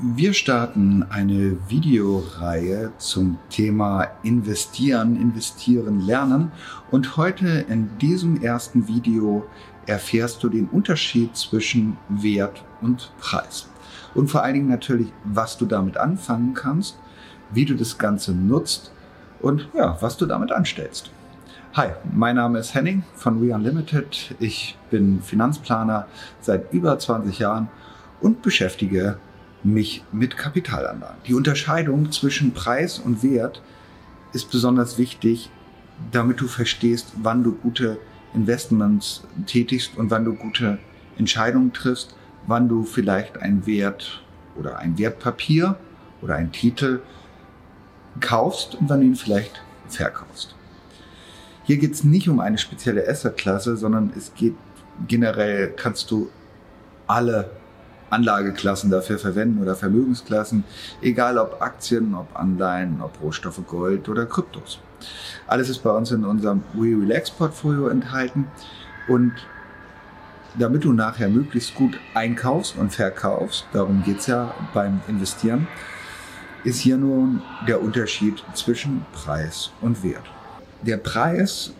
Wir starten eine Videoreihe zum Thema Investieren, Investieren, Lernen und heute in diesem ersten Video erfährst du den Unterschied zwischen Wert und Preis. Und vor allen Dingen natürlich, was du damit anfangen kannst, wie du das Ganze nutzt und ja, was du damit anstellst. Hi, mein Name ist Henning von We Unlimited. Ich bin Finanzplaner seit über 20 Jahren und beschäftige mich mit Kapitalanlagen. Die Unterscheidung zwischen Preis und Wert ist besonders wichtig, damit du verstehst, wann du gute Investments tätigst und wann du gute Entscheidungen triffst, wann du vielleicht ein Wert oder ein Wertpapier oder ein Titel kaufst und wann du ihn vielleicht verkaufst. Hier geht es nicht um eine spezielle Assetklasse, sondern es geht generell, kannst du alle Anlageklassen dafür verwenden oder Vermögensklassen, egal ob Aktien, ob Anleihen, ob Rohstoffe, Gold oder Kryptos. Alles ist bei uns in unserem We Relax Portfolio enthalten und damit du nachher möglichst gut einkaufst und verkaufst, darum geht's ja beim Investieren, ist hier nun der Unterschied zwischen Preis und Wert. Der Preis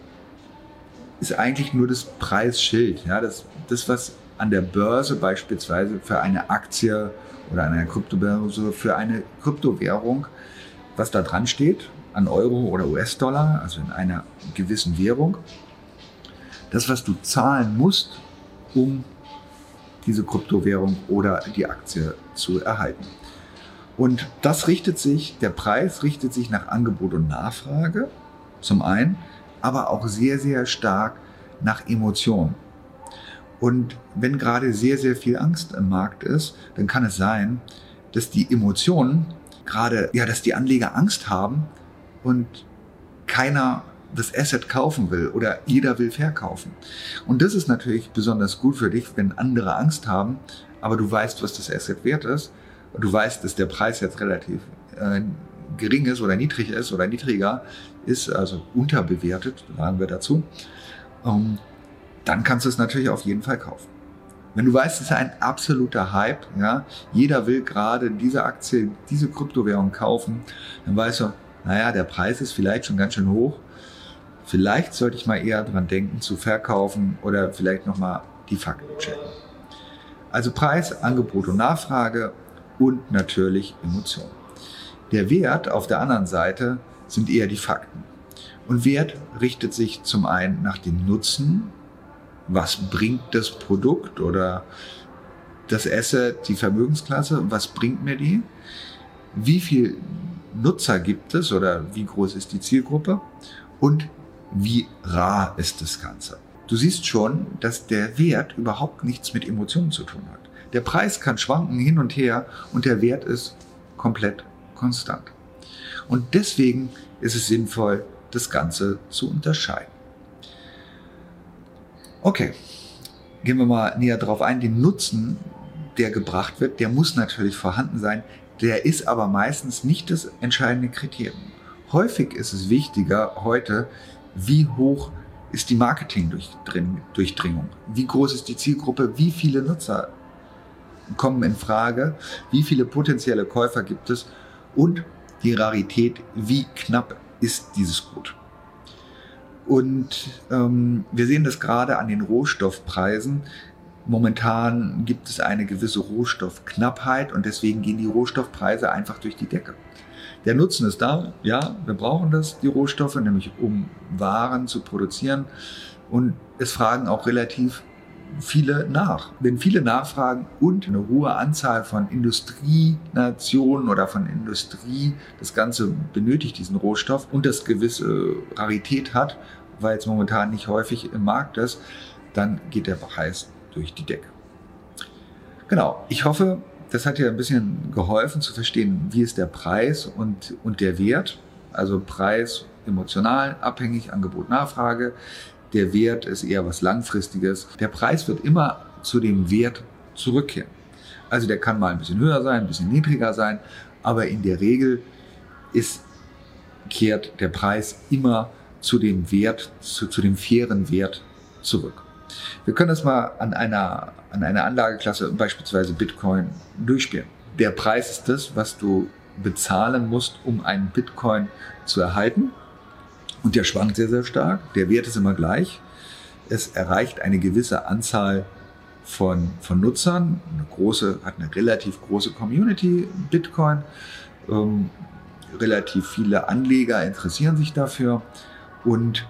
ist eigentlich nur das Preisschild, ja, das, das was an der Börse beispielsweise für eine Aktie oder eine Kryptobörse für eine Kryptowährung, was da dran steht, an Euro oder US-Dollar, also in einer gewissen Währung. Das, was du zahlen musst, um diese Kryptowährung oder die Aktie zu erhalten. Und das richtet sich, der Preis richtet sich nach Angebot und Nachfrage zum einen, aber auch sehr, sehr stark nach Emotionen. Und wenn gerade sehr, sehr viel Angst im Markt ist, dann kann es sein, dass die Emotionen gerade, ja, dass die Anleger Angst haben und keiner das Asset kaufen will oder jeder will verkaufen. Und das ist natürlich besonders gut für dich, wenn andere Angst haben, aber du weißt, was das Asset wert ist. Du weißt, dass der Preis jetzt relativ äh, gering ist oder niedrig ist oder niedriger ist, also unterbewertet, sagen wir dazu. Ähm, dann kannst du es natürlich auf jeden Fall kaufen. Wenn du weißt, es ist ein absoluter Hype, ja, jeder will gerade diese Aktie, diese Kryptowährung kaufen, dann weißt du, naja, der Preis ist vielleicht schon ganz schön hoch. Vielleicht sollte ich mal eher dran denken, zu verkaufen oder vielleicht nochmal die Fakten checken. Also Preis, Angebot und Nachfrage und natürlich Emotion. Der Wert auf der anderen Seite sind eher die Fakten. Und Wert richtet sich zum einen nach dem Nutzen was bringt das Produkt oder das Asset, die Vermögensklasse, was bringt mir die? Wie viel Nutzer gibt es oder wie groß ist die Zielgruppe? Und wie rar ist das Ganze? Du siehst schon, dass der Wert überhaupt nichts mit Emotionen zu tun hat. Der Preis kann schwanken hin und her und der Wert ist komplett konstant. Und deswegen ist es sinnvoll, das Ganze zu unterscheiden. Okay, gehen wir mal näher drauf ein. Den Nutzen, der gebracht wird, der muss natürlich vorhanden sein. Der ist aber meistens nicht das entscheidende Kriterium. Häufig ist es wichtiger heute, wie hoch ist die Marketing-Durchdringung? Wie groß ist die Zielgruppe? Wie viele Nutzer kommen in Frage? Wie viele potenzielle Käufer gibt es? Und die Rarität, wie knapp ist dieses Gut? Und ähm, wir sehen das gerade an den Rohstoffpreisen. Momentan gibt es eine gewisse Rohstoffknappheit und deswegen gehen die Rohstoffpreise einfach durch die Decke. Der Nutzen ist da, ja, wir brauchen das, die Rohstoffe, nämlich um Waren zu produzieren. Und es fragen auch relativ viele nach. Wenn viele nachfragen und eine hohe Anzahl von Industrienationen oder von Industrie das Ganze benötigt, diesen Rohstoff, und das gewisse Rarität hat, weil es momentan nicht häufig im Markt ist, dann geht der Preis durch die Decke. Genau, ich hoffe, das hat dir ein bisschen geholfen zu verstehen, wie ist der Preis und, und der Wert. Also Preis emotional abhängig, Angebot, Nachfrage. Der Wert ist eher was Langfristiges. Der Preis wird immer zu dem Wert zurückkehren. Also der kann mal ein bisschen höher sein, ein bisschen niedriger sein, aber in der Regel ist, kehrt der Preis immer zu dem Wert, zu, zu dem fairen Wert zurück. Wir können das mal an einer, an einer Anlageklasse, beispielsweise Bitcoin, durchspielen. der Preis ist das, was du bezahlen musst, um einen Bitcoin zu erhalten. Und der schwankt sehr, sehr stark. Der Wert ist immer gleich. Es erreicht eine gewisse Anzahl von, von Nutzern. Eine große, hat eine relativ große Community, Bitcoin. Ähm, relativ viele Anleger interessieren sich dafür. Und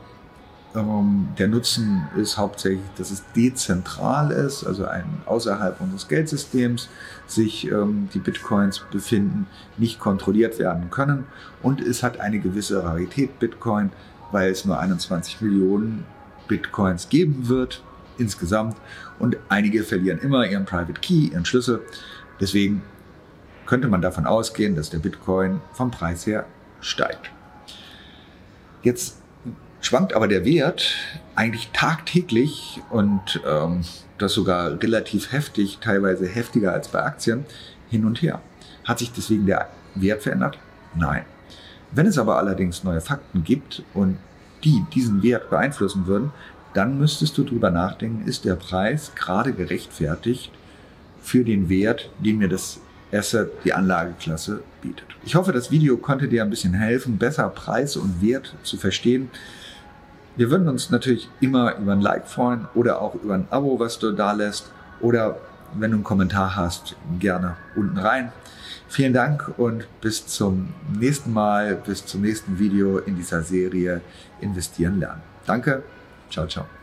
ähm, der Nutzen ist hauptsächlich, dass es dezentral ist, also ein, außerhalb unseres Geldsystems sich ähm, die Bitcoins befinden, nicht kontrolliert werden können. Und es hat eine gewisse Rarität Bitcoin, weil es nur 21 Millionen Bitcoins geben wird insgesamt. Und einige verlieren immer ihren Private Key, ihren Schlüssel. Deswegen könnte man davon ausgehen, dass der Bitcoin vom Preis her steigt. Jetzt schwankt aber der Wert eigentlich tagtäglich und ähm, das sogar relativ heftig, teilweise heftiger als bei Aktien, hin und her. Hat sich deswegen der Wert verändert? Nein. Wenn es aber allerdings neue Fakten gibt und die diesen Wert beeinflussen würden, dann müsstest du darüber nachdenken, ist der Preis gerade gerechtfertigt für den Wert, den mir das Asset, die Anlageklasse bietet. Ich hoffe, das Video konnte dir ein bisschen helfen, besser Preis und Wert zu verstehen. Wir würden uns natürlich immer über ein Like freuen oder auch über ein Abo, was du da lässt. Oder wenn du einen Kommentar hast, gerne unten rein. Vielen Dank und bis zum nächsten Mal, bis zum nächsten Video in dieser Serie Investieren lernen. Danke, ciao, ciao.